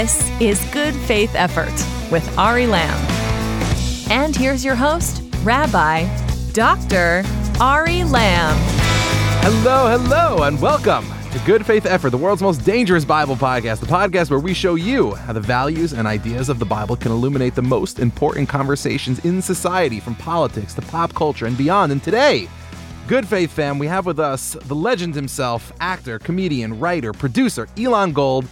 This is Good Faith Effort with Ari Lamb. And here's your host, Rabbi Dr. Ari Lamb. Hello, hello, and welcome to Good Faith Effort, the world's most dangerous Bible podcast, the podcast where we show you how the values and ideas of the Bible can illuminate the most important conversations in society, from politics to pop culture and beyond. And today, Good Faith fam, we have with us the legend himself, actor, comedian, writer, producer, Elon Gold,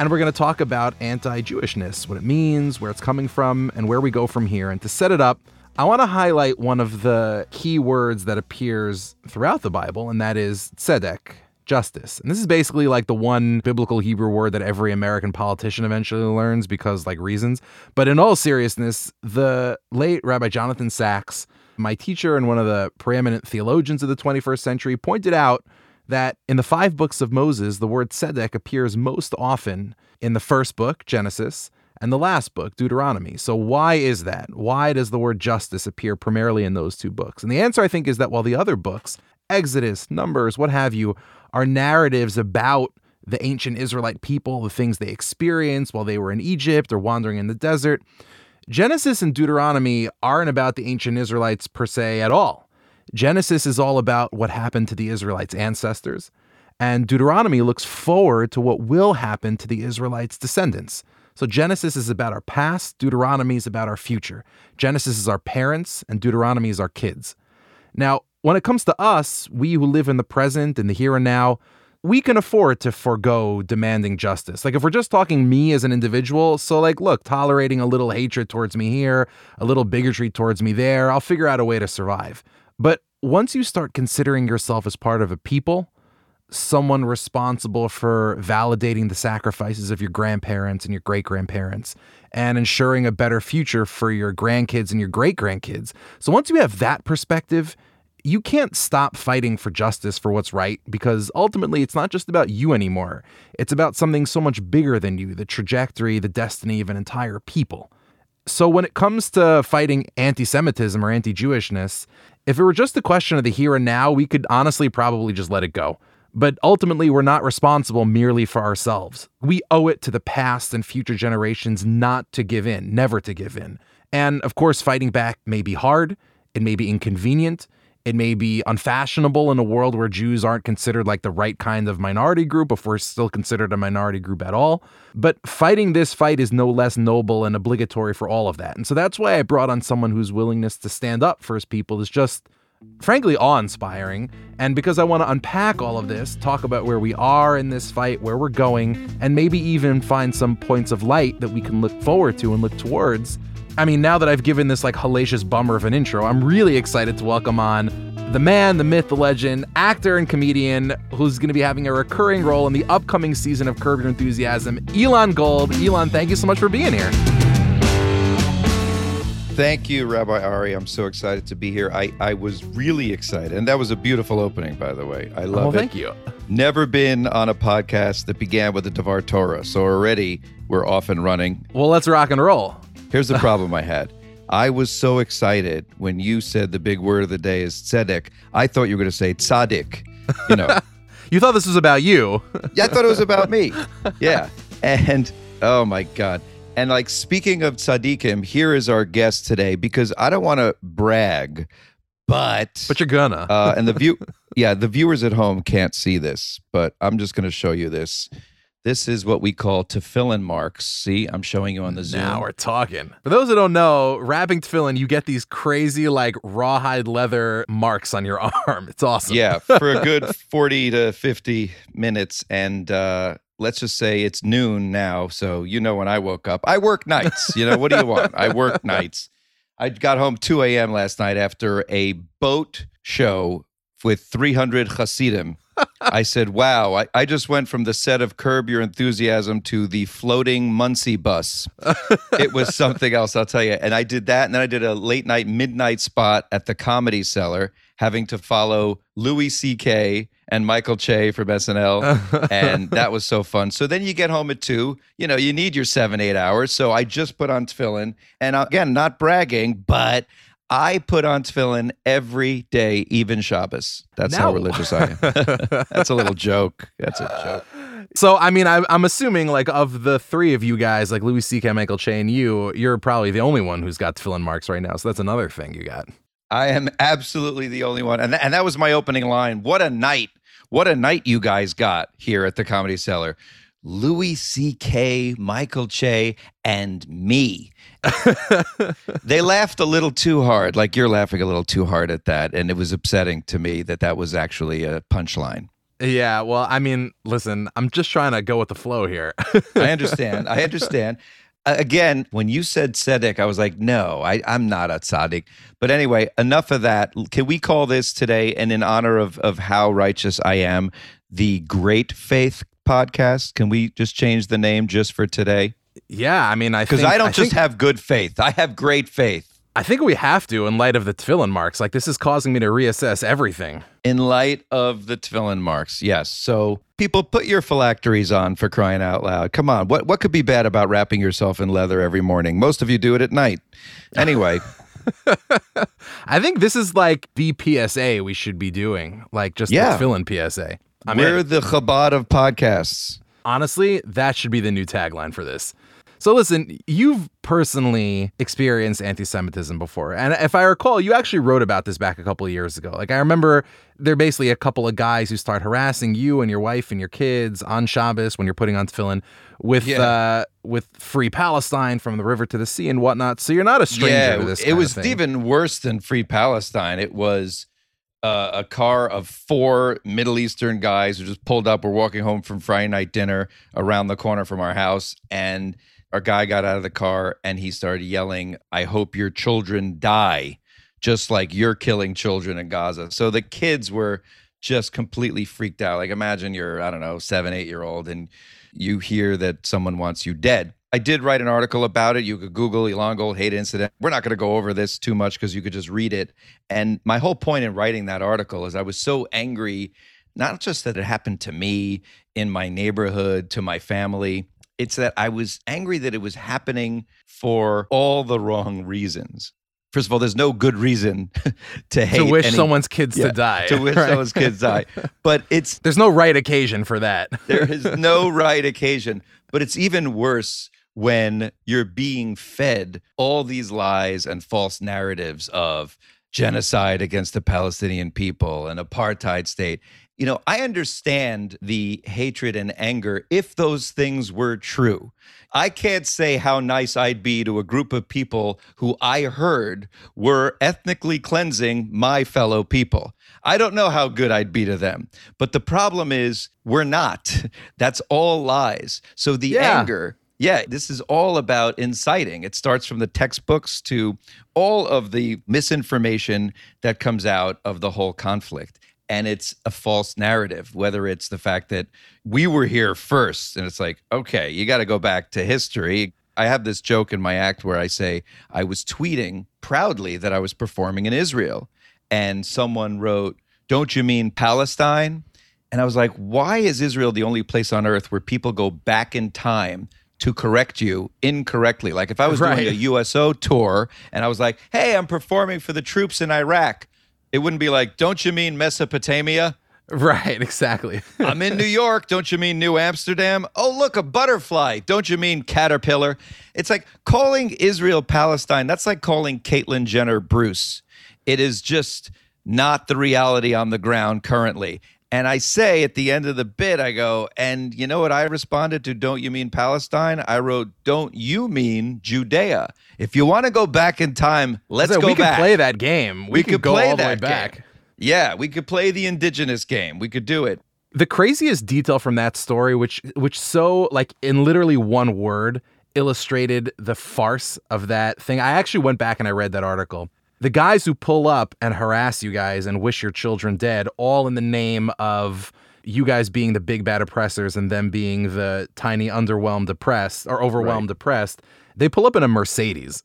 and we're going to talk about anti Jewishness, what it means, where it's coming from, and where we go from here. And to set it up, I want to highlight one of the key words that appears throughout the Bible, and that is tzedek, justice. And this is basically like the one biblical Hebrew word that every American politician eventually learns because, like, reasons. But in all seriousness, the late Rabbi Jonathan Sacks, my teacher and one of the preeminent theologians of the 21st century, pointed out that in the five books of Moses, the word tzedek appears most often in the first book, Genesis, and the last book, Deuteronomy. So, why is that? Why does the word justice appear primarily in those two books? And the answer, I think, is that while the other books, Exodus, Numbers, what have you, are narratives about the ancient Israelite people, the things they experienced while they were in Egypt or wandering in the desert. Genesis and Deuteronomy aren't about the ancient Israelites per se at all. Genesis is all about what happened to the Israelites' ancestors, and Deuteronomy looks forward to what will happen to the Israelites' descendants. So Genesis is about our past, Deuteronomy is about our future. Genesis is our parents, and Deuteronomy is our kids. Now, when it comes to us, we who live in the present, in the here and now, we can afford to forego demanding justice. Like if we're just talking me as an individual, so like look, tolerating a little hatred towards me here, a little bigotry towards me there, I'll figure out a way to survive. But once you start considering yourself as part of a people, someone responsible for validating the sacrifices of your grandparents and your great grandparents and ensuring a better future for your grandkids and your great grandkids. So once you have that perspective, you can't stop fighting for justice for what's right because ultimately it's not just about you anymore. It's about something so much bigger than you the trajectory, the destiny of an entire people. So when it comes to fighting anti Semitism or anti Jewishness, if it were just a question of the here and now, we could honestly probably just let it go. But ultimately, we're not responsible merely for ourselves. We owe it to the past and future generations not to give in, never to give in. And of course, fighting back may be hard, it may be inconvenient, it may be unfashionable in a world where Jews aren't considered like the right kind of minority group, if we're still considered a minority group at all. But fighting this fight is no less noble and obligatory for all of that. And so that's why I brought on someone whose willingness to stand up for his people is just, frankly, awe inspiring. And because I want to unpack all of this, talk about where we are in this fight, where we're going, and maybe even find some points of light that we can look forward to and look towards. I mean, now that I've given this like hellacious bummer of an intro, I'm really excited to welcome on the man, the myth, the legend, actor and comedian who's going to be having a recurring role in the upcoming season of Curb Your Enthusiasm, Elon Gold. Elon, thank you so much for being here. Thank you, Rabbi Ari. I'm so excited to be here. I, I was really excited. And that was a beautiful opening, by the way. I love it. Thank you. Never been on a podcast that began with the Devar Torah. So already we're off and running. Well, let's rock and roll. Here's the problem I had. I was so excited when you said the big word of the day is tzedek. I thought you were going to say tzaddik. You know. you thought this was about you. yeah, I thought it was about me. Yeah. And oh my God. And like speaking of tzaddikim, here is our guest today because I don't want to brag, but but you're gonna. uh, and the view, yeah, the viewers at home can't see this, but I'm just going to show you this. This is what we call tefillin marks. See, I'm showing you on the Zoom. Now we're talking. For those that don't know, wrapping tefillin, you get these crazy like rawhide leather marks on your arm. It's awesome. Yeah, for a good 40 to 50 minutes. And uh, let's just say it's noon now. So you know when I woke up. I work nights. You know, what do you want? I work nights. I got home 2 a.m. last night after a boat show with 300 Hasidim. I said, wow, I, I just went from the set of Curb Your Enthusiasm to the floating Monsey bus. it was something else, I'll tell you. And I did that. And then I did a late night, midnight spot at the Comedy Cellar, having to follow Louis C.K. and Michael Che from SNL. and that was so fun. So then you get home at two. You know, you need your seven, eight hours. So I just put on tefillin. And again, not bragging, but I put on tefillin every day, even Shabbos. That's how religious I am. That's a little joke. That's a joke. So, I mean, I, I'm assuming, like, of the three of you guys, like Louis C.K., Michael Che, and you, you're probably the only one who's got fill-in marks right now. So that's another thing you got. I am absolutely the only one. And, th- and that was my opening line. What a night. What a night you guys got here at the Comedy Cellar. Louis C.K., Michael Che, and me. they laughed a little too hard, like you're laughing a little too hard at that. And it was upsetting to me that that was actually a punchline. Yeah, well, I mean, listen, I'm just trying to go with the flow here. I understand. I understand. Uh, again, when you said tzedek, I was like, no, I, I'm not a tzaddik. But anyway, enough of that. Can we call this today, and in honor of, of how righteous I am, the Great Faith podcast? Can we just change the name just for today? Yeah, I mean, I Because I don't I just think- have good faith, I have great faith. I think we have to in light of the tefillin marks. Like this is causing me to reassess everything. In light of the tefillin marks, yes. So people, put your phylacteries on for crying out loud. Come on, what what could be bad about wrapping yourself in leather every morning? Most of you do it at night. Anyway, I think this is like the PSA we should be doing, like just Yeah. the tefillin PSA. I we're mean, the Chabad of podcasts. honestly, that should be the new tagline for this. So listen, you've personally experienced anti-Semitism before, and if I recall, you actually wrote about this back a couple of years ago. Like I remember, there are basically a couple of guys who start harassing you and your wife and your kids on Shabbos when you're putting on tefillin with Yeah. uh, with free Palestine from the river to the sea and whatnot. So you're not a stranger to this. it was even worse than Free Palestine. It was uh, a car of four Middle Eastern guys who just pulled up. We're walking home from Friday night dinner around the corner from our house, and our guy got out of the car and he started yelling, "I hope your children die." Just like you're killing children in Gaza. So the kids were just completely freaked out. Like imagine you're, I don't know, seven, eight year old, and you hear that someone wants you dead. I did write an article about it. You could Google Elon Gold hate incident. We're not going to go over this too much because you could just read it. And my whole point in writing that article is I was so angry, not just that it happened to me in my neighborhood, to my family. It's that I was angry that it was happening for all the wrong reasons. First of all, there's no good reason to hate to wish any- someone's kids Yeah, to die. to wish right? someone's kids die. But it's There's no right occasion for that. there is no right occasion. But it's even worse when you're being fed all these lies and false narratives of genocide against the Palestinian people, and apartheid state. You know, I understand the hatred and anger if those things were true. I can't say how nice I'd be to a group of people who I heard were ethnically cleansing my fellow people. I don't know how good I'd be to them. But the problem is, we're not. That's all lies. So the Yeah. anger, yeah, this is all about inciting. It starts from the textbooks to all of the misinformation that comes out of the whole conflict. And it's a false narrative, whether it's the fact that we were here first, and it's like, okay, you got to go back to history. I have this joke in my act where I say I was tweeting proudly that I was performing in Israel. And someone wrote, Don't you mean Palestine? And I was like, Why is Israel the only place on earth where people go back in time to correct you incorrectly? Like if I was Right. doing a USO tour and I was like, Hey, I'm performing for the troops in Iraq, it wouldn't be like, Don't you mean Mesopotamia? right, exactly. I'm in New York. Don't you mean New Amsterdam? Oh, look, a butterfly. Don't you mean caterpillar? It's like calling Israel Palestine. That's like calling Caitlyn Jenner Bruce. It is just not the reality on the ground currently. And I say at the end of the bit, I go, and you know what I responded to? Don't you mean Palestine? I wrote, Don't you mean Judea? If you want to go back in time, let's So go we back. could play that game. We, We could could go play all the way that back. game. Yeah, we could play the indigenous game. We could do it. The craziest detail from that story, which which so like in literally one word illustrated the farce of that thing. I actually went back and I read that article. The guys who pull up and harass you guys and wish your children dead, all in the name of you guys being the big bad oppressors and them being the tiny underwhelmed oppressed or overwhelmed oppressed. They pull up in a Mercedes.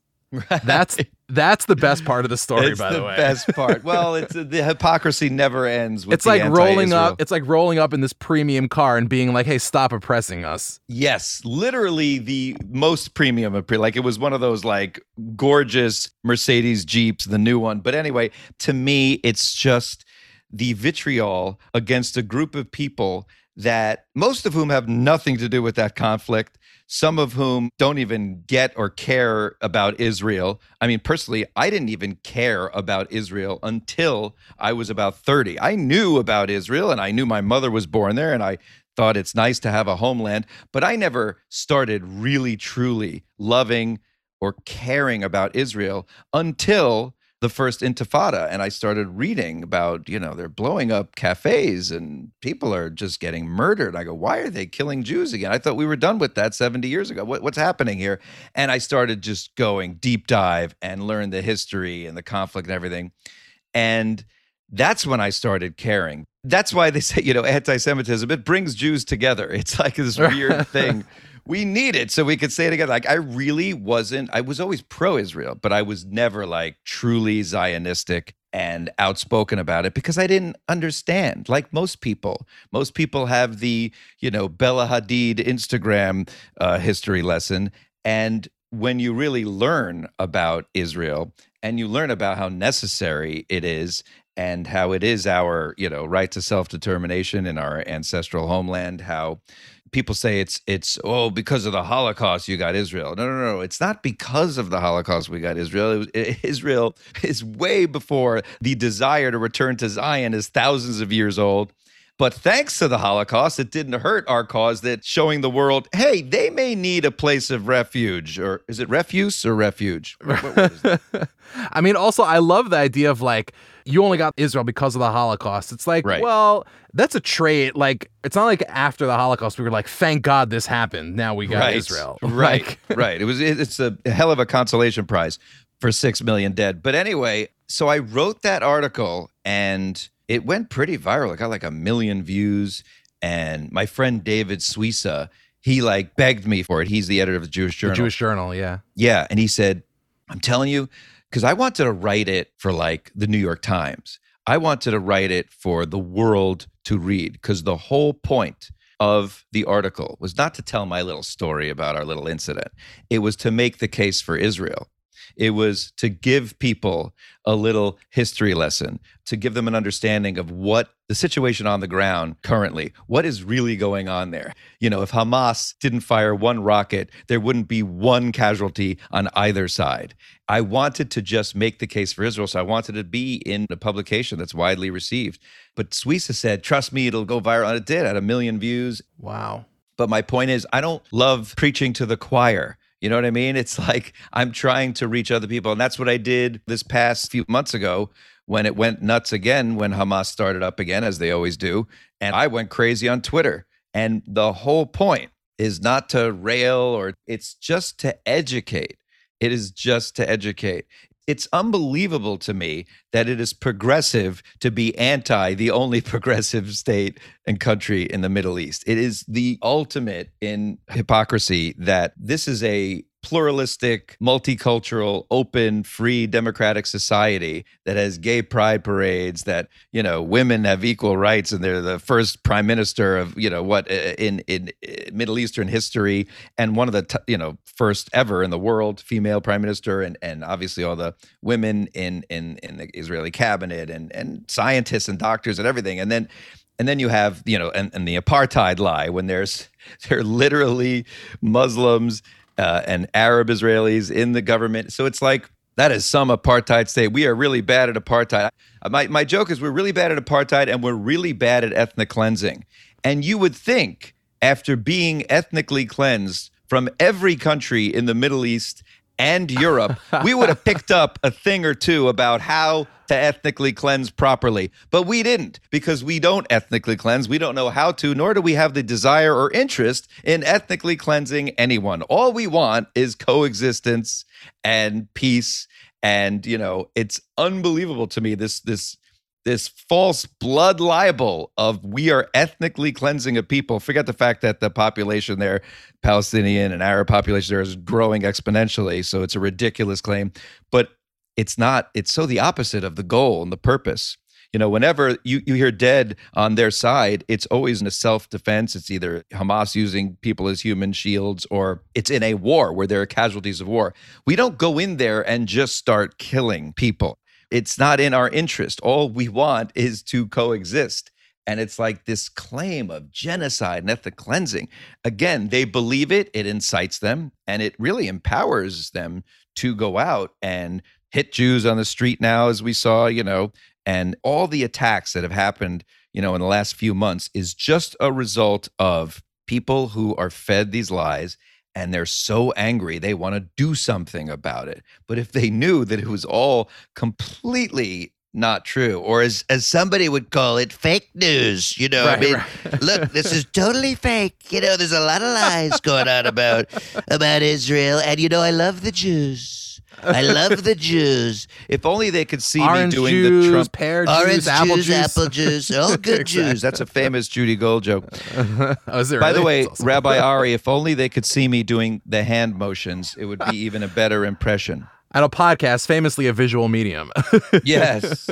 That's that's the best part of the story, by the, the, way. best part. Well, it's the hypocrisy never ends. With It's like rolling up. It's like rolling up in this premium car and being like, "Hey, stop oppressing us." Yes, literally the most premium. Like it was one of those like gorgeous Mercedes Jeeps, the new one. But anyway, to me, it's just the vitriol against a group of people that most of whom have nothing to do with that conflict, some of whom don't even get or care about Israel. I mean, personally, I didn't even care about Israel until I was about 30. I knew about Israel and I knew my mother was born there and I thought it's nice to have a homeland, but I never started really truly loving or caring about Israel until the first intifada and i started reading about you know they're blowing up cafes and people are just getting murdered. I go why are they killing jews again? I thought we were done with that 70 years ago. What, what's happening here? And i started just going deep dive and learn the history and the conflict and everything. And that's when i started caring. That's why they say you know anti-semitism it brings jews together. It's like this weird thing we need it so we could say it again. Like I really wasn't. I was always pro-Israel, but I was never like truly Zionistic and outspoken about it because I didn't understand. Like most people, most people have the you know Bella Hadid Instagram uh, history lesson, and when you really learn about Israel and you learn about how necessary it is and how it is our you know right to self-determination in our ancestral homeland how people say it's it's oh because of the Holocaust you got Israel. No, no, no. It's not because of the Holocaust we got Israel. Was, Israel is way before the desire to return to Zion is thousands of years old. But thanks to the Holocaust, it didn't hurt our cause that showing the world, hey, they may need a place of refuge. Or is it refuse or refuge? I mean, also, I love the idea of like, you only got Israel because of the Holocaust. It's like, right. well, that's a trait. Like, it's not like after the Holocaust we were like, thank God this happened. Now we got right. Israel. Right. Like, right. It was. It's a hell of a consolation prize for six million dead. But anyway, so I wrote that article and it went pretty viral. It got like a million views. And my friend David Suissa, he like begged me for it. He's the editor of the Jewish Journal. The Jewish Journal, yeah. Yeah. And he said, I'm telling you, because I wanted to write it for like the New York Times. I wanted to write it for the world to read because the whole point of the article was not to tell my little story about our little incident. It was to make the case for Israel. It was to give people a little history lesson, to give them an understanding of what the situation on the ground currently, what is really going on there. You know, if Hamas didn't fire one rocket, there wouldn't be one casualty on either side. I wanted to just make the case for Israel. So I wanted to be in a publication that's widely received. But Suissa said, trust me, it'll go viral. And it did at a million views. Wow. But my point is, I don't love preaching to the choir. You know what I mean? It's like I'm trying to reach other people. And that's what I did this past few months ago when it went nuts again, when Hamas started up again, as they always do. And I went crazy on Twitter. And the whole point is not to rail or it's just to educate. It is just to educate it's unbelievable to me that it is progressive to be anti the only progressive state and country in the Middle East. It is the ultimate in hypocrisy that this is a pluralistic, multicultural, open, free, democratic society that has gay pride parades, that, you know, women have equal rights and they're the first prime minister of, you know, what uh, in, in uh, Middle Eastern history and one of the, t- you know, first ever in the world female prime minister and, and obviously all the women in, in, in the Israeli cabinet and, and scientists and doctors and everything. And then, and then you have, you know, and, and the apartheid lie when there's, they're literally Muslims uh, and Arab Israelis in the government. So it's like that is some apartheid state. We are really bad at apartheid. Uh, my, my joke is we're really bad at apartheid and we're really bad at ethnic cleansing. And you would think after being ethnically cleansed from every country in the Middle East and Europe, we would have picked up a thing or two about how to ethnically cleanse properly. But we didn't because we don't ethnically cleanse. We don't know how to, nor do we have the desire or interest in ethnically cleansing anyone. All we want is coexistence and peace. And, you know, it's unbelievable to me this, this, this false blood libel of we are ethnically cleansing a people. Forget the fact that the population there, Palestinian and Arab population there is growing exponentially. So it's a ridiculous claim. But it's not, it's so the opposite of the goal and the purpose. You know, whenever you, you hear dead on their side, it's always in a self defense. It's either Hamas using people as human shields or it's in a war where there are casualties of war. We don't go in there and just start killing people. It's not in our interest. All we want is to coexist. And it's like this claim of genocide and ethnic cleansing. Again, they believe it, it incites them, and it really empowers them to go out and hit Jews on the street now, as we saw, you know, and all the attacks that have happened, you know, in the last few months is just a result of people who are fed these lies and they're so angry they want to do something about it. But if they knew that it was all completely not true, or as as somebody would call it, fake news. You know, Right, I mean, right. look, this is totally fake. You know, there's a lot of lies going on about about Israel, and you know, I love the Jews. I love the Jews. If only they could see Orange me doing juice, the Trump pear juice, orange apple juice, juice. apple juice, all good Jews. That's a famous Judy Gold joke. oh, is By the way, awesome. Rabbi Ari, if only they could see me doing the hand motions, it would be even a better impression. and a podcast, famously a visual medium. Yes.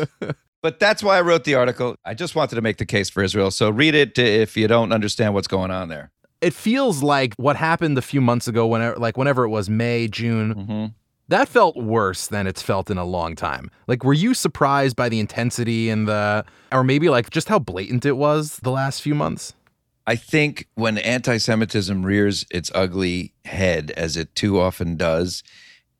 But that's why I wrote the article. I just wanted to make the case for Israel. So read it if you don't understand what's going on there. it feels like what happened a few months ago, whenever, like whenever it was May, June, hmm that felt worse than it's felt in a long time. Like, were you surprised by the intensity and the, or maybe like just how blatant it was the last few months? I think when anti Semitism rears its ugly head, as it too often does,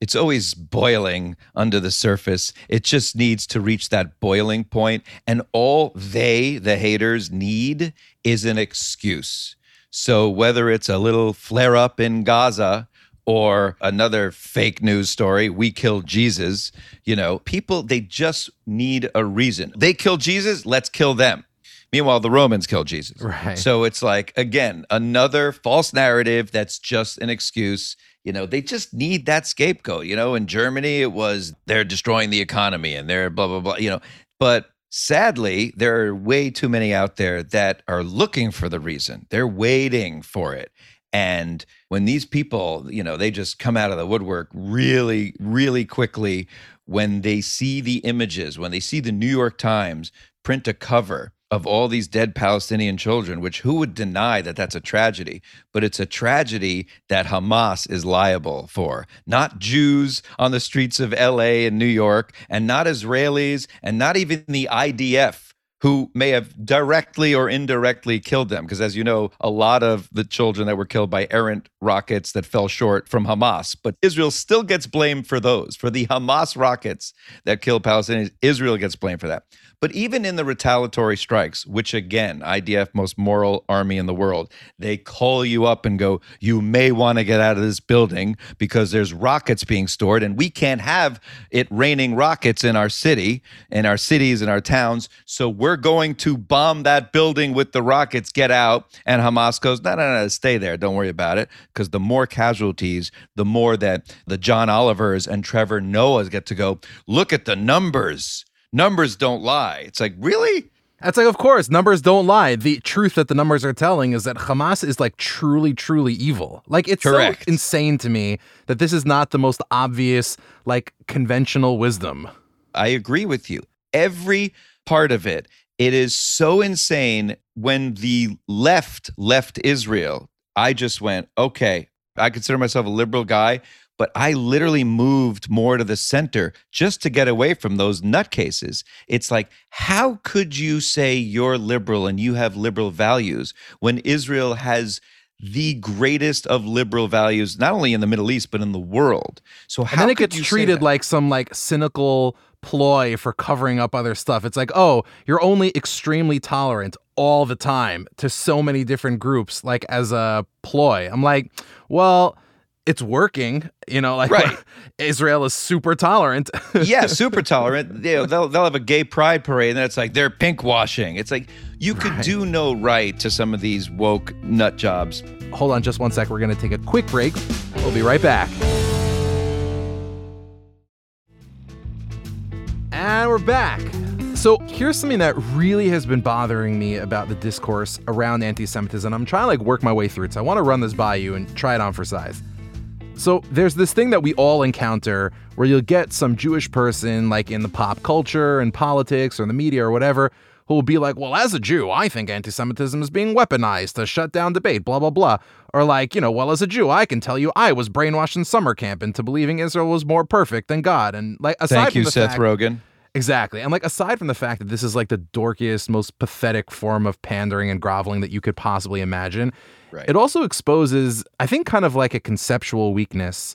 it's always boiling under the surface. It just needs to reach that boiling point, And all they, the haters, need is an excuse. So whether it's a little flare up in Gaza, or another fake news story, we killed Jesus, you know, people, they just need a reason. They killed Jesus, let's kill them. Meanwhile, the Romans killed Jesus. Right. So it's like, again, another false narrative that's just an excuse. You know, they just need that scapegoat. You know, in Germany, it was they're destroying the economy and they're blah, blah, blah, you know. But sadly, there are way too many out there that are looking for the reason, they're waiting for it. And when these people, you know, they just come out of the woodwork really, really quickly when they see the images, when they see the New York Times print a cover of all these dead Palestinian children, which who would deny that that's a tragedy? But it's a tragedy that Hamas is liable for, not Jews on the streets of LA and New York, and not Israelis, and not even the IDF who may have directly or indirectly killed them. Because as you know, a lot of the children that were killed by errant rockets that fell short from Hamas, but Israel still gets blamed for those, for the Hamas rockets that killed Palestinians. Israel gets blamed for that. But even in the retaliatory strikes, which again, IDF, most moral army in the world, they call you up and go, you may want to get out of this building because there's rockets being stored and we can't have it raining rockets in our city, in our cities, in our towns. So we're going to bomb that building with the rockets, get out. And Hamas goes, no, no, no, stay there. Don't worry about it. Because the more casualties, the more that the John Olivers and Trevor Noahs get to go, look at the numbers numbers don't lie. It's like, really? That's like, of course, numbers don't lie. The truth that the numbers are telling is that Hamas is like truly, truly evil. Like, it's Correct. so insane to me that this is not the most obvious, like, conventional wisdom. I agree with you. Every part of it, it is so insane when the left left Israel. I just went, okay, I consider myself a liberal guy, but I literally moved more to the center just to get away from those nutcases. It's like, how could you say you're liberal and you have liberal values when Israel has the greatest of liberal values, not only in the Middle East, but in the world? So how And then it gets treated like some like cynical ploy for covering up other stuff. It's like, oh, you're only extremely tolerant all the time to so many different groups, like as a ploy. I'm like, well, it's working, you know, like Right. Israel is super tolerant. yeah, super tolerant. You know, they'll they'll have a gay pride parade, and then it's like they're pink washing. It's like you could do no right to some of these woke nut jobs. Hold on just one sec. We're going to take a quick break. We'll be right back. And we're back. So here's something that really has been bothering me about the discourse around anti-Semitism. I'm trying to like work my way through it. So I want to run this by you and try it on for size. So there's this thing that we all encounter where you'll get some Jewish person like in the pop culture and politics or the media or whatever who will be like, well, as a Jew, I think anti Semitism is being weaponized to shut down debate, blah, blah, blah. Or like, you know, well, as a Jew, I can tell you I was brainwashed in summer camp into believing Israel was more perfect than God. And like, aside Thank from you, the Seth fact, Rogen. Exactly. And like aside from the fact that this is like the dorkiest, most pathetic form of pandering and groveling that you could possibly imagine, Right. it also exposes, I think, kind of like a conceptual weakness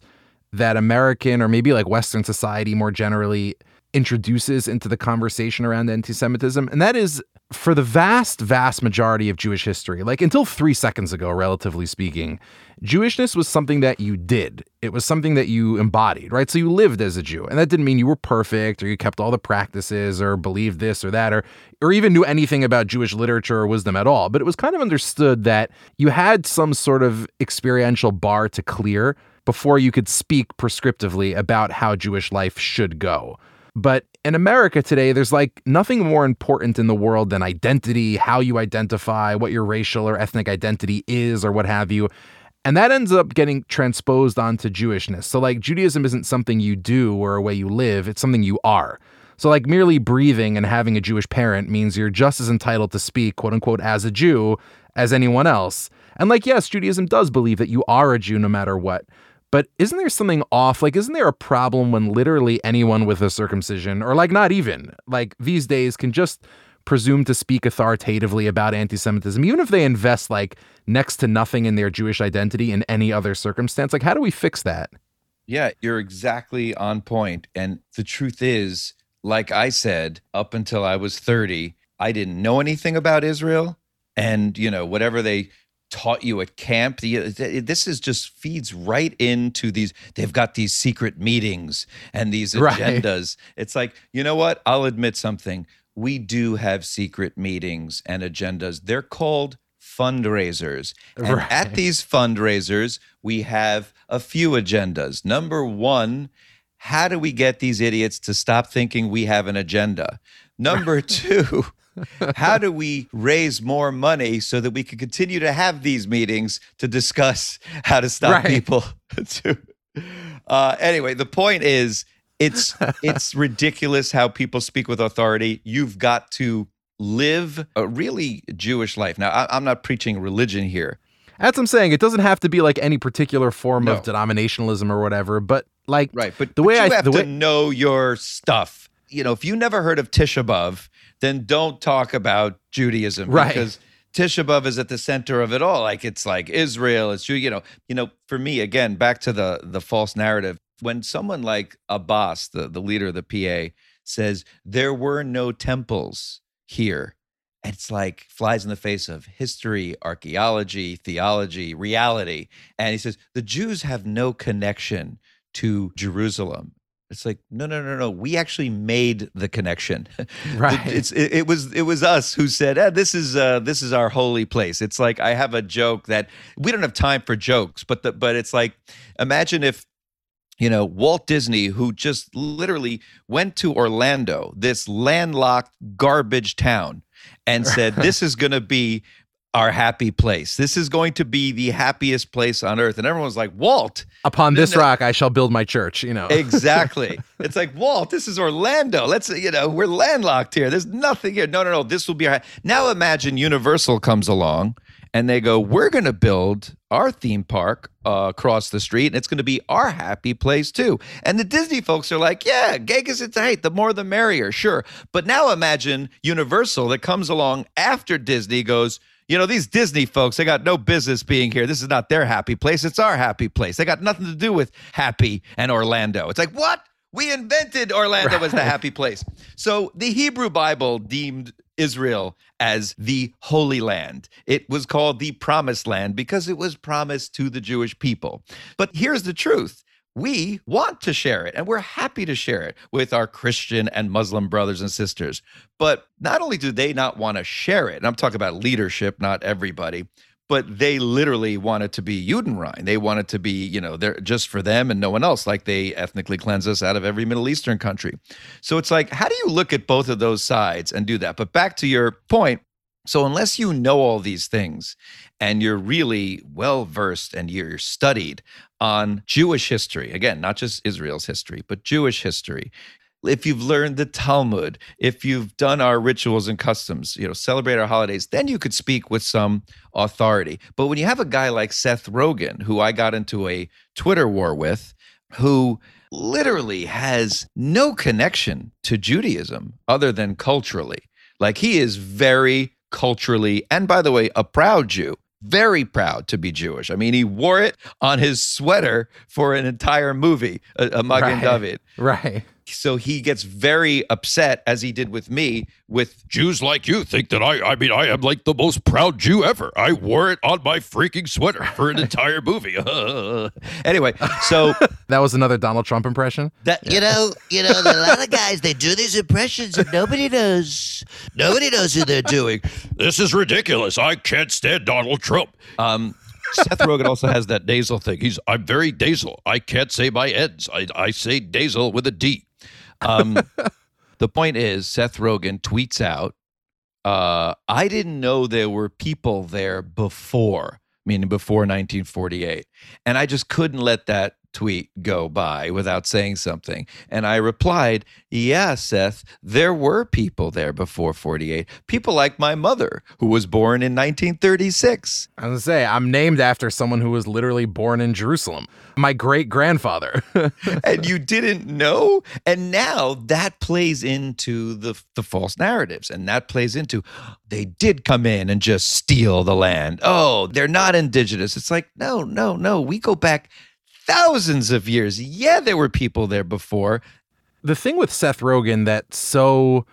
that American or maybe like Western society more generally introduces into the conversation around anti Semitism. And that is for the vast, vast majority of Jewish history, like until three seconds ago, relatively speaking, Jewishness was something that you did. It was something that you embodied, right? So you lived as a Jew. And that didn't mean you were perfect or you kept all the practices or believed this or that or or even knew anything about Jewish literature or wisdom at all. But it was kind of understood that you had some sort of experiential bar to clear before you could speak prescriptively about how Jewish life should go. But in America today, there's like nothing more important in the world than identity, how you identify, what your racial or ethnic identity is, or what have you. And that ends up getting transposed onto Jewishness. So, like, Judaism isn't something you do or a way you live, it's something you are. So, like, merely breathing and having a Jewish parent means you're just as entitled to speak, quote unquote, as a Jew as anyone else. And, like, yes, Judaism does believe that you are a Jew no matter what. But isn't there something off? Like, isn't there a problem when literally anyone with a circumcision, or like not even, like these days, can just presume to speak authoritatively about anti Semitism, even if they invest like next to nothing in their Jewish identity in any other circumstance? Like, how do we fix that? Yeah, you're exactly on point. And the truth is, like I said, up until I was 30, I didn't know anything about Israel. And, you know, whatever they taught you at camp, this is just feeds right into these. They've got these secret meetings and these Right. agendas. It's like, you know what? I'll admit something. We do have secret meetings and agendas. They're called fundraisers. And Right. at these fundraisers, we have a few agendas. Number one, how do we get these idiots to stop thinking we have an agenda? Number two, how do we raise more money so that we can continue to have these meetings to discuss how to stop Right. people to uh, anyway the point is it's it's ridiculous how people speak with authority you've got to live a really jewish life now I, i'm not preaching religion here That's what I'm saying. It doesn't have to be like any particular form No. of denominationalism or whatever, but like Right, but the but way you I have the to way know your stuff. You know, if you never heard of Tisha B'av, then don't talk about Judaism Right. because Tisha B'av is at the center of it all. Like it's like Israel, it's Jew. You know, you know. For me, again, back to the the false narrative. When someone like Abbas, the the leader of the PA, says there were no temples here. It's like flies in the face of history, archaeology, theology, reality. And he says the Jews have no connection to Jerusalem. It's like no, no, no, no. We actually made the connection. Right. It's it, it was it was us who said, eh, "This is uh, this is our holy place." It's like I have a joke that we don't have time for jokes, but the, but it's like imagine if you know Walt Disney, who just literally went to Orlando, this landlocked garbage town, and said, "This is going to be." Our happy place. This is going to be the happiest place on earth. And everyone's like, Walt, upon this no- rock I shall build my church, you know. Exactly. it's like Walt. This is Orlando. Let's you know we're landlocked here. There's nothing here. No, no, no. This will be our. Now imagine Universal comes along and they go, we're going to build our theme park uh, across the street, and it's going to be our happy place too. And the Disney folks are like, yeah, Gegas it's height. The more the merrier, sure. But now imagine Universal that comes along after Disney goes. You know, these Disney folks, they got no business being here. This is not their happy place. It's our happy place. They got nothing to do with happy and Orlando. It's like, what? We invented Orlando as the happy place. So the Hebrew Bible deemed Israel as the Holy Land. It was called the Promised Land because it was promised to the Jewish people. But here's the truth. We want to share it and we're happy to share it with our Christian and Muslim brothers and sisters. But not only do they not want to share it, and I'm talking about leadership, not everybody, but they literally want it to be Judenrein. They want it to be, you know, they're just for them and no one else, like they ethnically cleanse us out of every Middle Eastern country. So it's like, how do you look at both of those sides and do that? But back to your point. So unless you know all these things and you're really well versed and you're studied on Jewish history, again, not just Israel's history, but Jewish history, if you've learned the Talmud, if you've done our rituals and customs, you know, celebrate our holidays, then you could speak with some authority. But when you have a guy like Seth Rogen, who I got into a Twitter war with, who literally has no connection to Judaism other than culturally. Like he is very culturally, and by the way, a proud Jew very proud to be Jewish. I mean, he wore it on his sweater for an entire movie, a, a Magen Right. David. Right. So he gets very upset, as he did with me, with Jews like you think that I, I mean, I am like the most proud Jew ever. I wore it on my freaking sweater for an entire movie. anyway. So That was another Donald Trump impression. that You know, you know, a lot of guys they do these impressions and nobody knows. Nobody knows who they're doing. this is ridiculous. I can't stand Donald Trump. um, Seth Rogen also has that nasal thing. He's I'm very nasal. I can't say my ends. I, I say nasal with a D. Um, the point is, Seth Rogen tweets out, uh, I didn't know there were people there before, meaning before 1948. And I just couldn't let that tweet go by without saying something. And I replied, Yeah, Seth, there were people there before 48. People like my mother, who was born in 1936. I was gonna say I'm named after someone who was literally born in Jerusalem. My great grandfather. and you didn't know and now that plays into the the false narratives and that plays into they did come in and just steal the land oh they're not indigenous it's like no no no we go back thousands of years yeah there were people there before the thing with Seth Rogen that so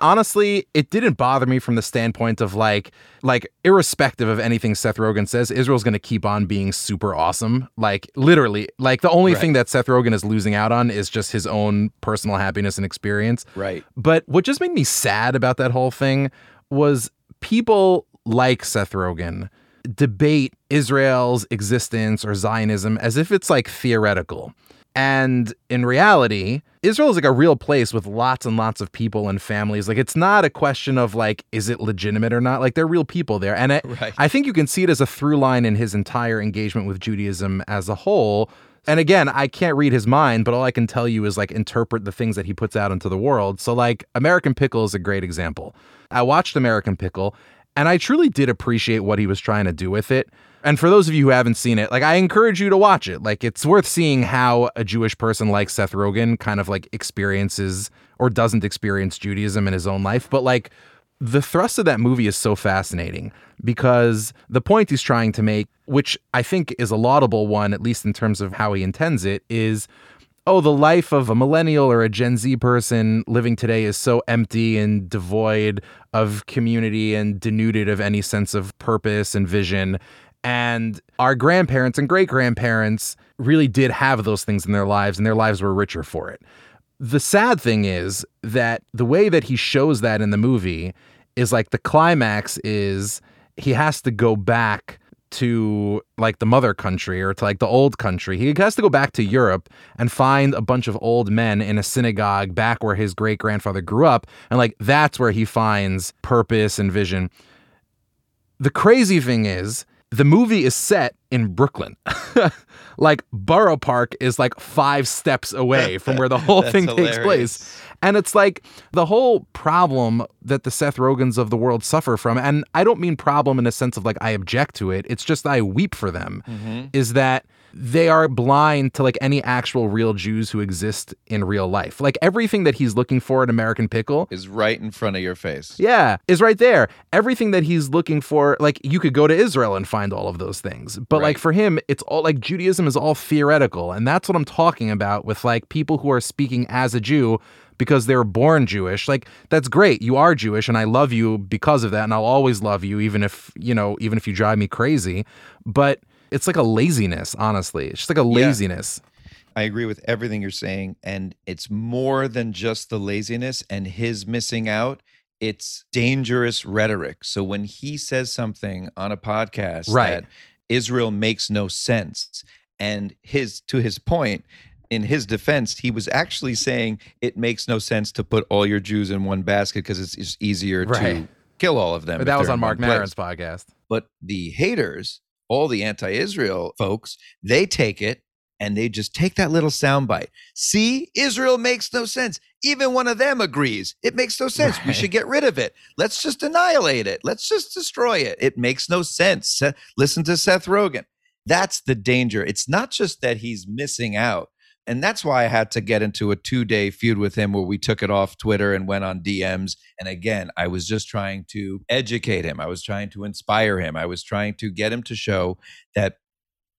honestly, it didn't bother me from the standpoint of like like irrespective of anything Seth Rogen says, Israel's going to keep on being super awesome. Like literally, like the only Right. thing that Seth Rogen is losing out on is just his own personal happiness and experience. right But what just made me sad about that whole thing was people like Seth Rogen debate Israel's existence or Zionism as if it's like theoretical. And in reality, Israel is like a real place with lots and lots of people and families. Like it's not a question of like, is it legitimate or not? Like they're real people there. And I, Right. I think you can see it as a through line in his entire engagement with Judaism as a whole. And again, I can't read his mind, but all I can tell you is like interpret the things that he puts out into the world. So, like, American Pickle is a great example. I watched American Pickle and I truly did appreciate what he was trying to do with it. And for those of you who haven't seen it, like, I encourage you to watch it. Like, it's worth seeing how a Jewish person like Seth Rogen kind of like experiences or doesn't experience Judaism in his own life. But, like, the thrust of that movie is so fascinating because the point he's trying to make, which I think is a laudable one, at least in terms of how he intends it, is oh, the life of a millennial or a Gen Z person living today is so empty and devoid of community and denuded of any sense of purpose and vision. And our grandparents and great grandparents really did have those things in their lives, and their lives were richer for it. The sad thing is that the way that he shows that in the movie is like the climax is he has to go back to like the mother country or to like the old country. He has to go back to Europe and find a bunch of old men in a synagogue back where his great grandfather grew up. And like that's where he finds purpose and vision. The crazy thing is, the movie is set in Brooklyn. like Borough Park is like five steps away from where the whole thing takes place. And it's like the whole problem that the Seth Rogens of the world suffer from, and I don't mean problem in a sense of like I object to it, it's just I weep for them, mm-hmm. is that they are blind to like any actual real Jews who exist in real life. Like everything that he's looking for in American Pickle is right in front of your face. yeah, is right there. Everything that he's looking for, like you could go to Israel and find all of those things. But like for him, it's all like Judaism is all theoretical. And that's what I'm talking about with like people who are speaking as a Jew because they're born Jewish. Like that's great. You are Jewish and I love you because of that. And I'll always love you, even if, you know, even if you drive me crazy. But it's like a laziness, honestly. It's just like a laziness. I agree with everything you're saying. And it's more than just the laziness and his missing out. It's dangerous rhetoric. So when he says something on a podcast Right. that Israel makes no sense, and his to his point, in his defense, he was actually saying it makes no sense to put all your Jews in one basket because it's, it's easier to kill all of them. But that was on Mark. Maron's podcast. But the haters, all the anti-Israel folks, they take it and they just take that little soundbite. See, Israel makes no sense. Even one of them agrees. It makes no sense. We should get rid of it. Let's just annihilate it. Let's just destroy it. It makes no sense. Listen to Seth Rogen. That's the danger. It's not just that he's missing out. And that's why I had to get into a two day feud with him where we took it off Twitter and went on DMs. And again, I was just trying to educate him. I was trying to inspire him. I was trying to get him to show that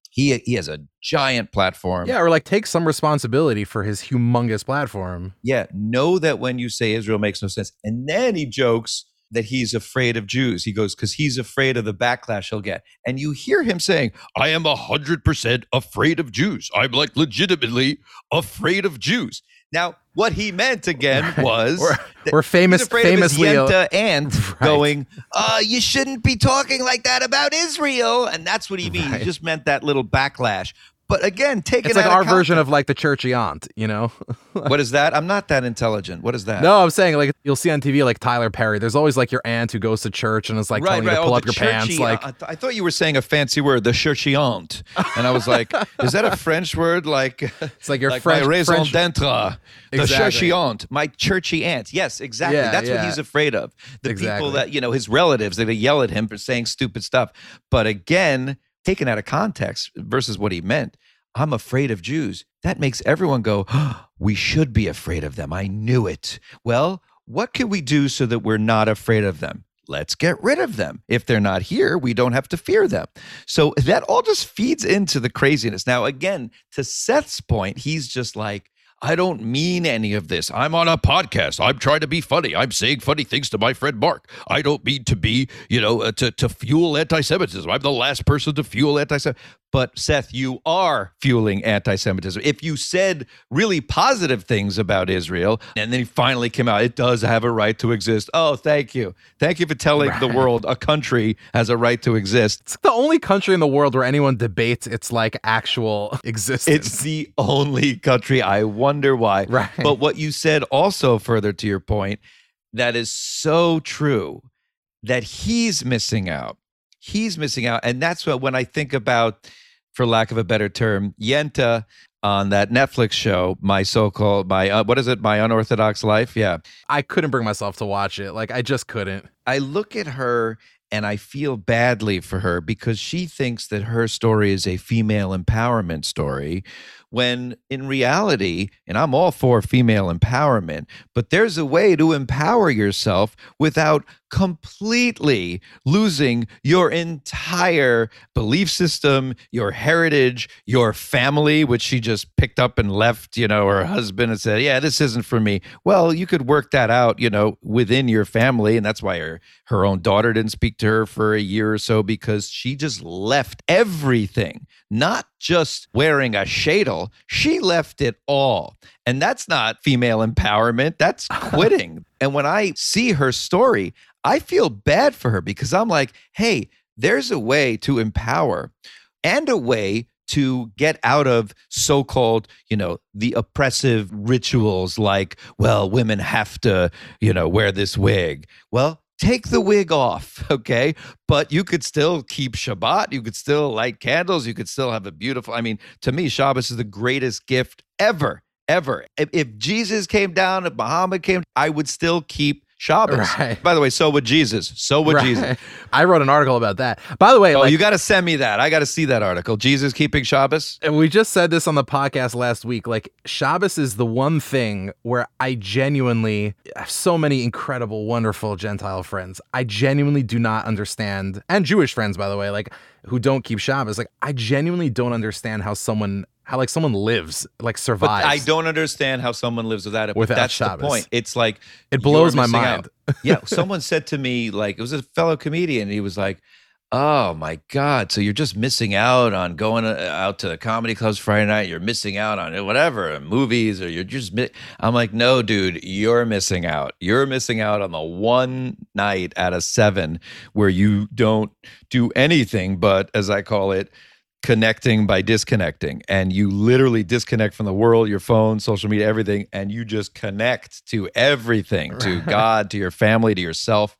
he he has a giant platform. Yeah, or like take some responsibility for his humongous platform. Yeah. Know that when you say Israel makes no sense. And then he jokes that he's afraid of Jews. He goes, because he's afraid of the backlash he'll get. And you hear him saying, I am a hundred percent afraid of Jews. I'm like legitimately afraid of Jews. Now, what he meant again Right. was We're, we're famous, he's afraid of his famously. Yenta Right. going, uh, you shouldn't be talking like that about Israel. And that's what he means. Right. He just meant that little backlash. But again, take it's it like our version of like the churchy aunt, you know? What is that? I'm not that intelligent. What is that? No, I'm saying like you'll see on TV like Tyler Perry. There's always like your aunt who goes to church and is like telling you to pull Oh, up your pants. churchy- Like I, th- I thought you were saying a fancy word, the churchy aunt. And I was like, is that a French word? Like, it's like your like French, my raison French d'etre, the Exactly. churchy aunt, my churchy aunt. Yes, exactly. Yeah, That's what he's afraid of. The Exactly. people that, you know, his relatives, they yell at him for saying stupid stuff. But again, taken out of context versus what he meant, I'm afraid of Jews. That makes everyone go, oh, we should be afraid of them. I knew it. Well, what can we do so that we're not afraid of them? Let's get rid of them. If they're not here, we don't have to fear them. So that all just feeds into the craziness. Now, again, to Seth's point, he's just like, I don't mean any of this. I'm on a podcast. I'm trying to be funny. I'm saying funny things to my friend Marc. I don't mean to be, you know, uh, to, to fuel anti Semitism. I'm the last person to fuel anti Semitism. But Seth, you are fueling anti Semitism. If you said really positive things about Israel and then he finally came out, it does have a right to exist. Oh, thank you. Thank you for telling the world a country has a right to exist. it's the only country in the world where anyone debates its like actual existence. It's the only country. I wonder why. right. But what you said also further to your point, that is so true that he's missing out. He's missing out. And that's what, when I think about, for lack of a better term, Yenta on that Netflix show, my so called, my, uh, what is it, My Unorthodox Life? Yeah. I couldn't bring myself to watch it. Like I just couldn't. I look at her and I feel badly for her because she thinks that her story is a female empowerment story when in reality, and I'm all for female empowerment, but there's a way to empower yourself without completely losing your entire belief system, your heritage, your family, which she just picked up and left, you know, her husband and said, Yeah, this isn't for me. Well, you could work that out, you know, within your family. And that's why her, her own daughter didn't speak to her for a year or so because she just left everything, not just wearing a sheitel. She left it all. And that's not female empowerment, that's quitting. and when I see her story, I feel bad for her because I'm like, hey, there's a way to empower and a way to get out of so-called you know the oppressive rituals like well women have to you know wear this wig well take the wig off okay? But you could still keep shabbat. You could still light candles. You could still have a beautiful i mean to me shabbos is the greatest gift ever ever. If, if jesus came down if muhammad came i would still keep shabbos Right. by the way so would jesus so would Right. jesus I wrote an article about that. By the way, oh like you got to send me that i got to see that article jesus keeping shabbos And we just said this on the podcast last week. Like Shabbos is the one thing where I genuinely have so many incredible, wonderful Gentile friends. I genuinely do not understand, and Jewish friends, by the way, like who don't keep Shabbos. Like I genuinely don't understand how someone, how like someone lives, like But survives. I don't understand how someone lives without it. But Without that's Shabbos. the point. It's like It blows my mind. yeah, someone said to me, like it was a fellow comedian. And he was like, "Oh my god, so you're just missing out on going uh, out to the comedy clubs Friday night. You're missing out on whatever movies, or you're just." Mi-. I'm like, "No, dude, you're missing out. You're missing out on the one night out of seven where you don't do anything but, as I call it." Connecting by disconnecting and you literally disconnect from the world your phone social media everything and you just connect to everything to god to your family to yourself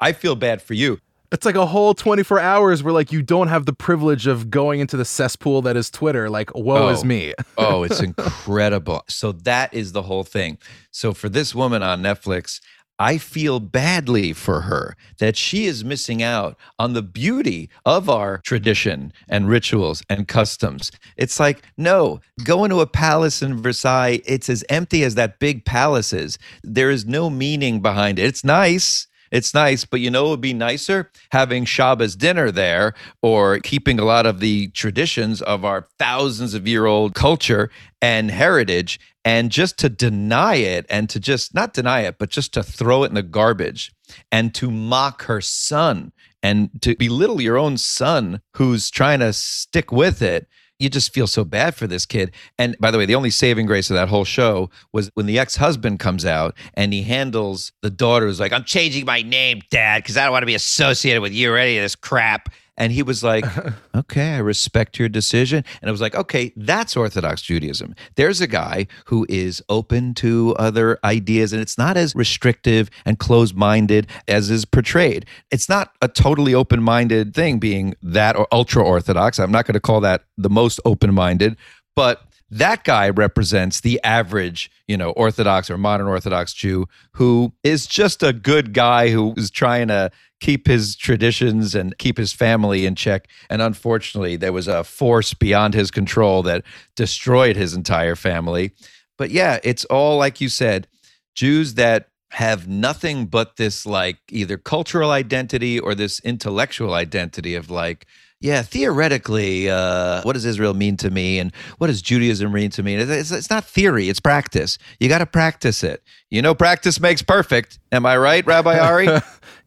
i feel bad for you It's like a whole 24 hours where like you don't have the privilege of going into the cesspool that is Twitter. Like, woe is Oh. me. oh it's incredible so that is the whole thing so for this woman on netflix I feel badly for her that she is missing out on the beauty of our tradition and rituals and customs. It's like, no, going to a palace in Versailles, it's as empty as that big palace is. There is no meaning behind it. It's nice. It's nice, but you know it would be nicer? Having Shabbos dinner there or keeping a lot of the traditions of our thousands of year old culture and heritage and just to deny it and to just not deny it, but just to throw it in the garbage and to mock her son and to belittle your own son who's trying to stick with it you just feel so bad for this kid. And by the way, the only saving grace of that whole show was when the ex husband comes out and he handles the daughter who's like, I'm changing my name, dad, because I don't want to be associated with you or any of this crap. And he was like, okay, I respect your decision. And I was like, okay, that's Orthodox Judaism. There's a guy who is open to other ideas and it's not as restrictive and closed minded as is portrayed. It's not a totally open minded thing being that or ultra Orthodox. I'm not going to call that the most open minded, but that guy represents the average, you know, Orthodox or modern Orthodox Jew who is just a good guy who is trying to keep his traditions and keep his family in check. And unfortunately, there was a force beyond his control that destroyed his entire family. But yeah, it's all like you said Jews that have nothing but this like either cultural identity or this intellectual identity of like, yeah, theoretically, uh, what does Israel mean to me, and what does Judaism mean to me? It's, it's not theory; it's practice. You got to practice it. You know, practice makes perfect. Am I right, Rabbi Ari?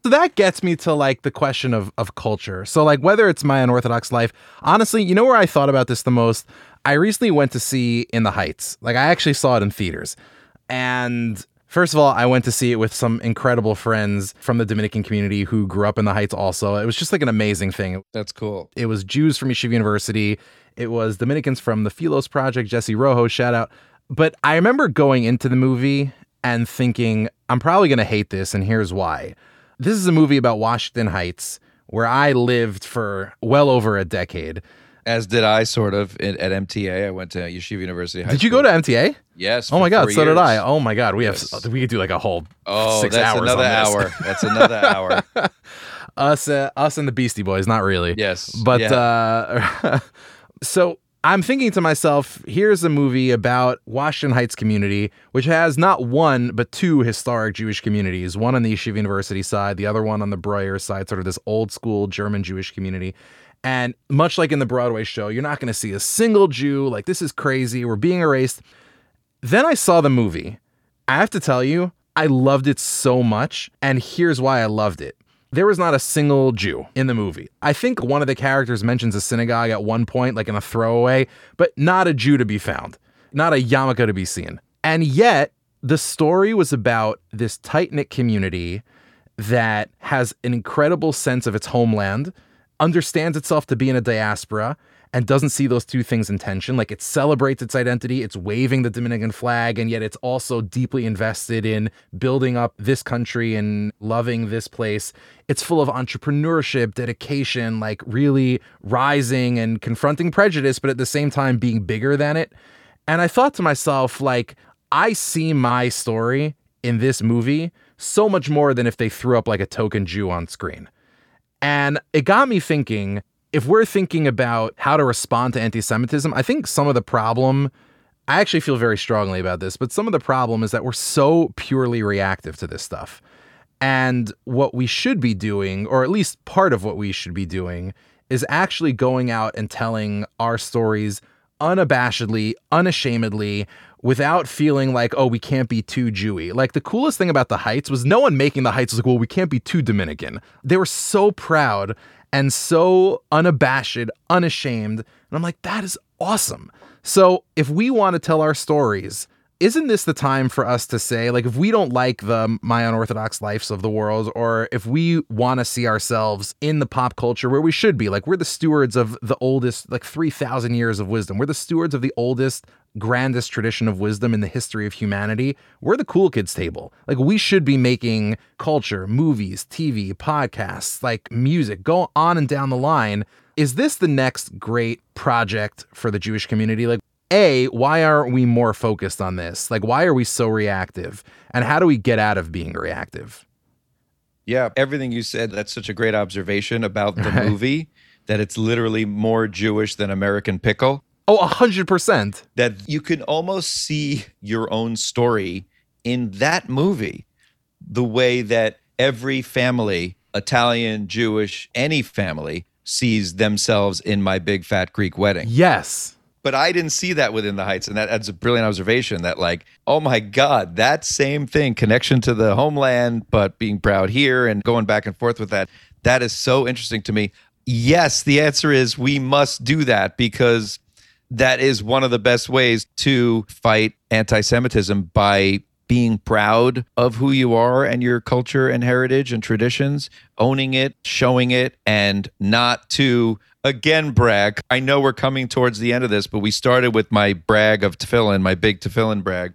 So that gets me to like the question of of culture. So like whether it's my unorthodox life, honestly, you know where I thought about this the most? I recently went to see In the Heights. Like I actually saw it in theaters. And First of all, I went to see it with some incredible friends from the Dominican community who grew up in the Heights also. It was just like an amazing thing. That's cool. It was Jews from Yeshiva University. It was Dominicans from the Philos Project, Jesse Rojo, shout out. But I remember going into the movie and thinking, I'm probably going to hate this, and here's why. This is a movie about Washington Heights, where I lived for well over a decade. As did I, sort of, at, MTA. I went to Yeshiva University. High Did you School. go to MTA? Yes. Oh my God, so did I. Oh my God, we Yes. have we could do like a whole Oh, six that's hours another hour. That's another hour. us, uh, us and the Beastie Boys, not really. Yes. But Yeah. uh, so I'm thinking to myself, here's a movie about Washington Heights community, which has not one but two historic Jewish communities. One on the Yeshiva University side, the other one on the Breuer side, sort of this old school German Jewish community. And much like in the Broadway show, you're not going to see a single Jew. Like this is crazy. We're being erased. Then I saw the movie. I have to tell you, I loved it so much. And here's why I loved it. There was not a single Jew in the movie. I think one of the characters mentions a synagogue at one point, like in a throwaway, but not a Jew to be found, not a yarmulke to be seen. And yet, the story was about this tight knit community that has an incredible sense of its homeland, understands itself to be in a diaspora, and doesn't see those two things in tension. Like it celebrates its identity, it's waving the Dominican flag, and yet it's also deeply invested in building up this country and loving this place. It's full of entrepreneurship, dedication, like really rising and confronting prejudice, but at the same time being bigger than it. And I thought to myself, like, I see my story in this movie so much more than if they threw up like a token Jew on screen. And it got me thinking if we're thinking about how to respond to anti Semitism, I think some of the problem, I actually feel very strongly about this, but some of the problem is that we're so purely reactive to this stuff. And what we should be doing, or at least part of what we should be doing, is actually going out and telling our stories unabashedly, unashamedly, without feeling like, oh, we can't be too Jewy. Like the coolest thing about the Heights was no one making the Heights was like, well, we can't be too Dominican. They were so proud and so unabashed, unashamed. And I'm like, that is awesome. So if we want to tell our stories, isn't this the time for us to say, like, if we don't like the my unorthodox lives of the world, or if we want to see ourselves in the pop culture where we should be, like, we're the stewards of the oldest, like, 3,000 years of wisdom, we're the stewards of the oldest, grandest tradition of wisdom in the history of humanity, we're the cool kids table. Like, we should be making culture, movies, TV, podcasts, like music, go on and down the line. Is this the next great project for the Jewish community? Like, A, why aren't we more focused on this? Like, why are we so reactive? And how do we get out of being reactive? Yeah, everything you said, that's such a great observation about the Right. movie that it's literally more Jewish than American Pickle. Oh, 100%. That you can almost see your own story in that movie. The way that every family, Italian, Jewish, any family, sees themselves in my big fat Greek wedding. Yes. But I didn't see that within the Heights. And that, that's a brilliant observation that, like, oh my God, that same thing, connection to the homeland, but being proud here and going back and forth with that. That is so interesting to me. Yes, the answer is we must do that because that is one of the best ways to fight anti Semitism by being proud of who you are and your culture and heritage and traditions, owning it, showing it, and not to again brag. I know we're coming towards the end of this, but we started with my brag of tefillin, my big tefillin brag.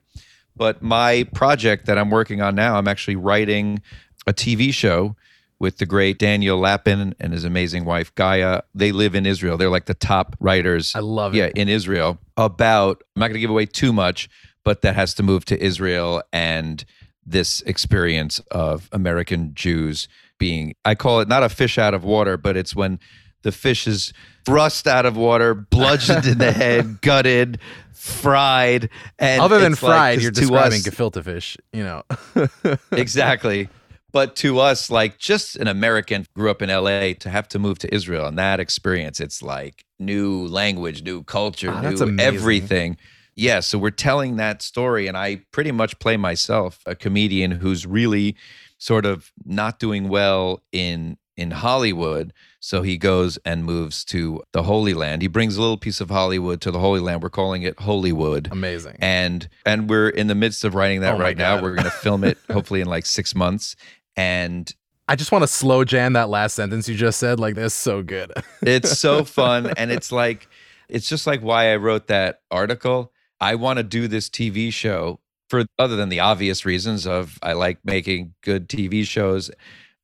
But my project that I'm working on now, I'm actually writing a TV show with the great Daniel Lapin and his amazing wife Gaia. They live in Israel. They're like the top writers. I love it. yeah, in Israel about. I'm not going to give away too much, but that has to move to Israel and this experience of American Jews being. I call it not a fish out of water, but it's when the fish is thrust out of water, bludgeoned in the head, gutted, fried, and Other than like- fried, 'cause you're describing us- gefilte fish, you know. exactly. But to us, like just an American grew up in LA to have to move to Israel and that experience, it's like new language, new culture, Ah, new amazing. everything. Yeah. So we're telling that story. And I pretty much play myself, a comedian who's really sort of not doing well in in Hollywood. So he goes and moves to the Holy Land. He brings a little piece of Hollywood to the Holy Land. We're calling it Holywood Amazing. and and we're in the midst of writing that Oh right now. We're going to film it hopefully in like six months, and I just want to slow jam that last sentence you just said. Like, that's so good. it's so fun. And it's like it's just like why I wrote that article. I want to do this TV show for other than the obvious reasons of I like making good TV shows.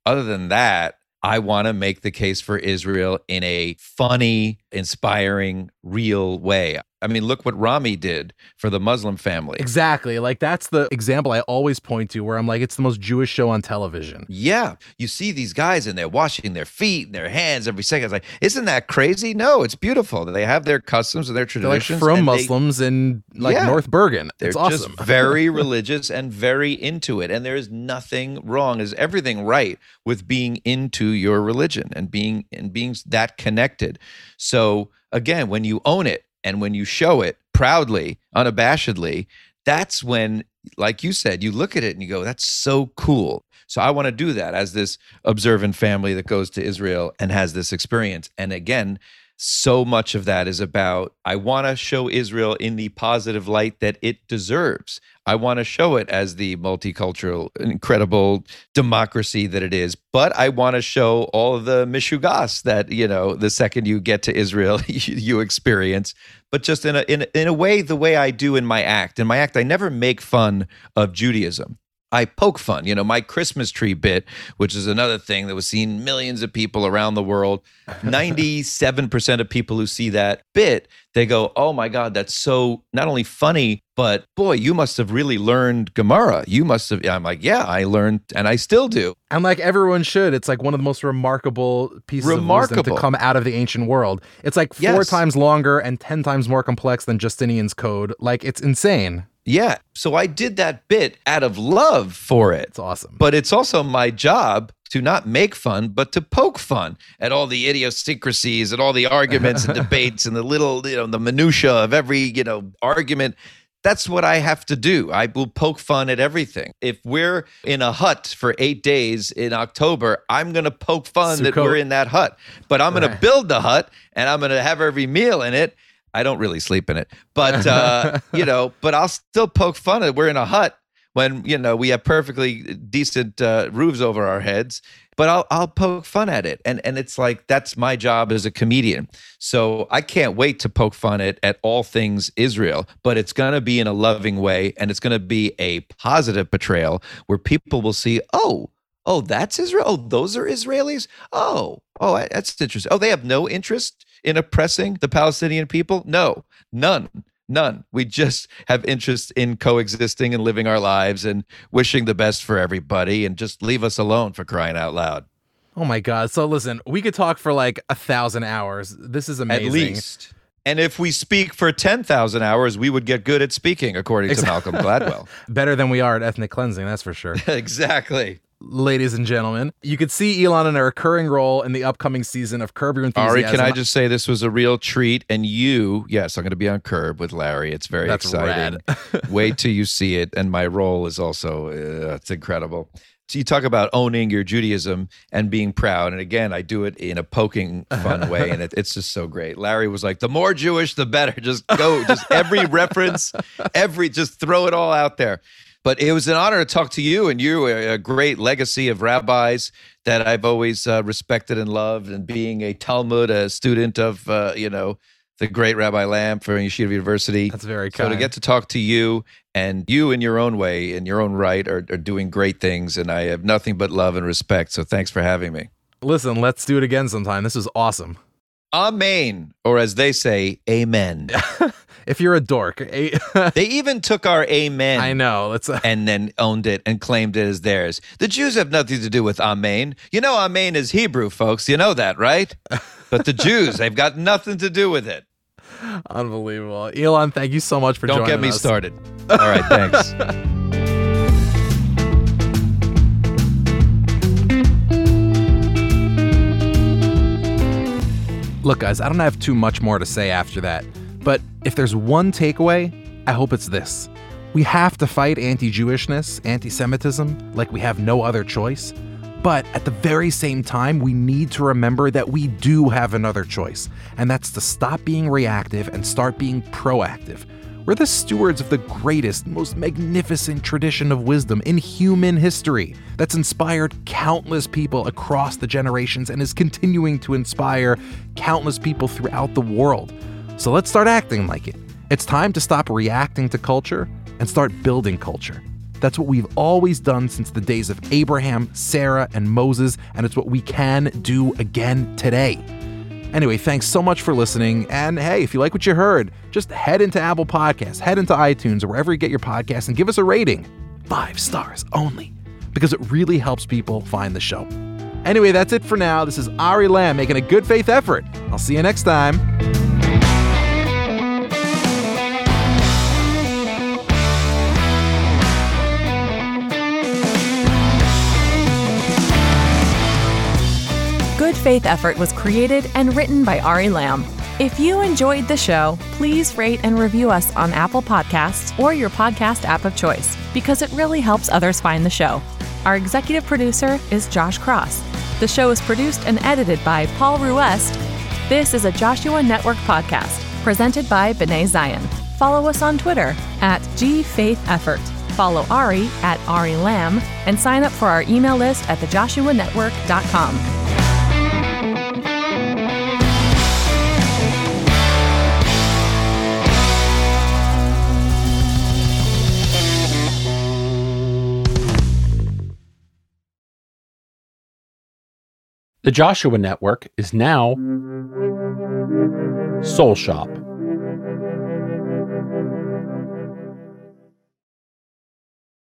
Other than that, I want to make the case for Israel in a funny, inspiring, real way. I mean, look what Ramy did for the Muslim family. exactly. Like, that's the example I always point to where I'm like, it's the most Jewish show on television. Yeah. You see these guys and they're washing their feet and their hands every second. It's like, isn't that crazy? No, it's beautiful. They have their customs and their They're like traditions. from and they- Muslims in like Yeah. North Bergen. They're It's awesome. just very religious and very into it. And there is nothing wrong. There's everything right with being into your religion and being and being that connected. So again, when you own it and when you show it proudly, unabashedly, that's when, like you said, you look at it and you go, that's so cool. So I want to do that as this observant family that goes to Israel and has this experience. And again, so much of that is about I want to show Israel in the positive light that it deserves. I want to show it as the multicultural, incredible democracy that it is. But I want to show all the mishugas that you know the second you get to Israel you, you experience. But just in a in in a way, the way I do in my act. In my act, I never make fun of Judaism. I poke fun. You know, my Christmas tree bit, which is another thing that was seen millions of people around the world. 97% of people who see that bit, they go, "Oh my god, that's so not only funny, but boy, you must have really learned Gemara. You must have." I'm like, "Yeah, I learned and I still do." And like everyone should, it's like one of the most remarkable pieces of wisdom to come out of the ancient world. It's like four Yes. times longer and ten times more complex than Justinian's code. Like it's insane. Yeah. So I did that bit out of love for it. It's awesome. But it's also my job to not make fun, but to poke fun at all the idiosyncrasies and all the arguments and debates and the little, you know, the minutia of every, you know, argument. That's what I have to do. I will poke fun at everything. If we're in a hut for eight days in October, I'm going to poke fun that we're in that hut. But I'm going Right. to build the hut and I'm going to have every meal in it. I don't really sleep in it, but uh, you know, but I'll still poke fun at we're in a hut when you know we have perfectly decent uh, roofs over our heads. But I'll I'll poke fun at it, and and it's like that's my job as a comedian. So I can't wait to poke fun at at all things Israel, but it's gonna be in a loving way, and it's gonna be a positive portrayal where people will see, oh. Oh, that's Israel. Oh, those are Israelis. Oh, oh, that's interesting. Oh, they have no interest in oppressing the Palestinian people. No, none. None. We just have interest in coexisting and living our lives and wishing the best for everybody and just leave us alone for crying out loud. Oh my God. So listen, we could talk for like a thousand hours. This is amazing. At least. And if we speak for 10,000 hours, we would get good at speaking, according to Malcolm Gladwell. Better than we are at ethnic cleansing, that's for sure. exactly. Ladies and gentlemen, you could see Elon in a recurring role in the upcoming season of Curb Your Enthusiasm. Ari, can I just say this was a real treat? And you, yes, I'm going to be on Curb with Larry. It's very That's exciting. Wait till you see it. And my role is also, uh, it's incredible. So you talk about owning your Judaism and being proud. And again, I do it in a poking, fun way. And it, it's just so great. Larry was like, the more Jewish, the better. Just go, just every reference, every, just throw it all out there. But it was an honor to talk to you and you, a, a great legacy of rabbis that I've always uh, respected and loved. And being a Talmud, a student of, uh, you know, the great Rabbi Lamm from Yeshiva University. That's very kind. So to get to talk to you and you in your own way, in your own right, are, are doing great things. And I have nothing but love and respect. So thanks for having me. Listen, let's do it again sometime. This is awesome. Amen. Or as they say, amen. If you're a dork, a- they even took our amen. I know. Let's. Uh, And then owned it and claimed it as theirs. The Jews have nothing to do with Amen. You know, Amen is Hebrew, folks. You know that, right? But the Jews, they've got nothing to do with it. unbelievable. Elon, thank you so much for Don't joining get me us. started. All right, thanks. Look, guys, I don't have too much more to say after that, but if there's one takeaway, I hope it's this. We have to fight anti Jewishness, anti Semitism, like we have no other choice. But at the very same time, we need to remember that we do have another choice, and that's to stop being reactive and start being proactive. We're the stewards of the greatest, most magnificent tradition of wisdom in human history that's inspired countless people across the generations and is continuing to inspire countless people throughout the world. So let's start acting like it. It's time to stop reacting to culture and start building culture. That's what we've always done since the days of Abraham, Sarah, and Moses, and it's what we can do again today. Anyway, thanks so much for listening. And hey, if you like what you heard, just head into Apple Podcasts, head into iTunes, or wherever you get your podcasts, and give us a rating. Five stars only, because it really helps people find the show. Anyway, that's it for now. This is Ari Lamm making a good faith effort. I'll see you next time. Faith Effort was created and written by Ari Lamm. If you enjoyed the show, please rate and review us on Apple Podcasts or your podcast app of choice because it really helps others find the show. Our executive producer is Josh Cross. The show is produced and edited by Paul Ruest. This is a Joshua Network podcast presented by B'nai Zion. Follow us on Twitter at GFaithEffort. Follow Ari at Ari Lamm and sign up for our email list at thejoshuanetwork.com. The Joshua Network is now Soul Shop.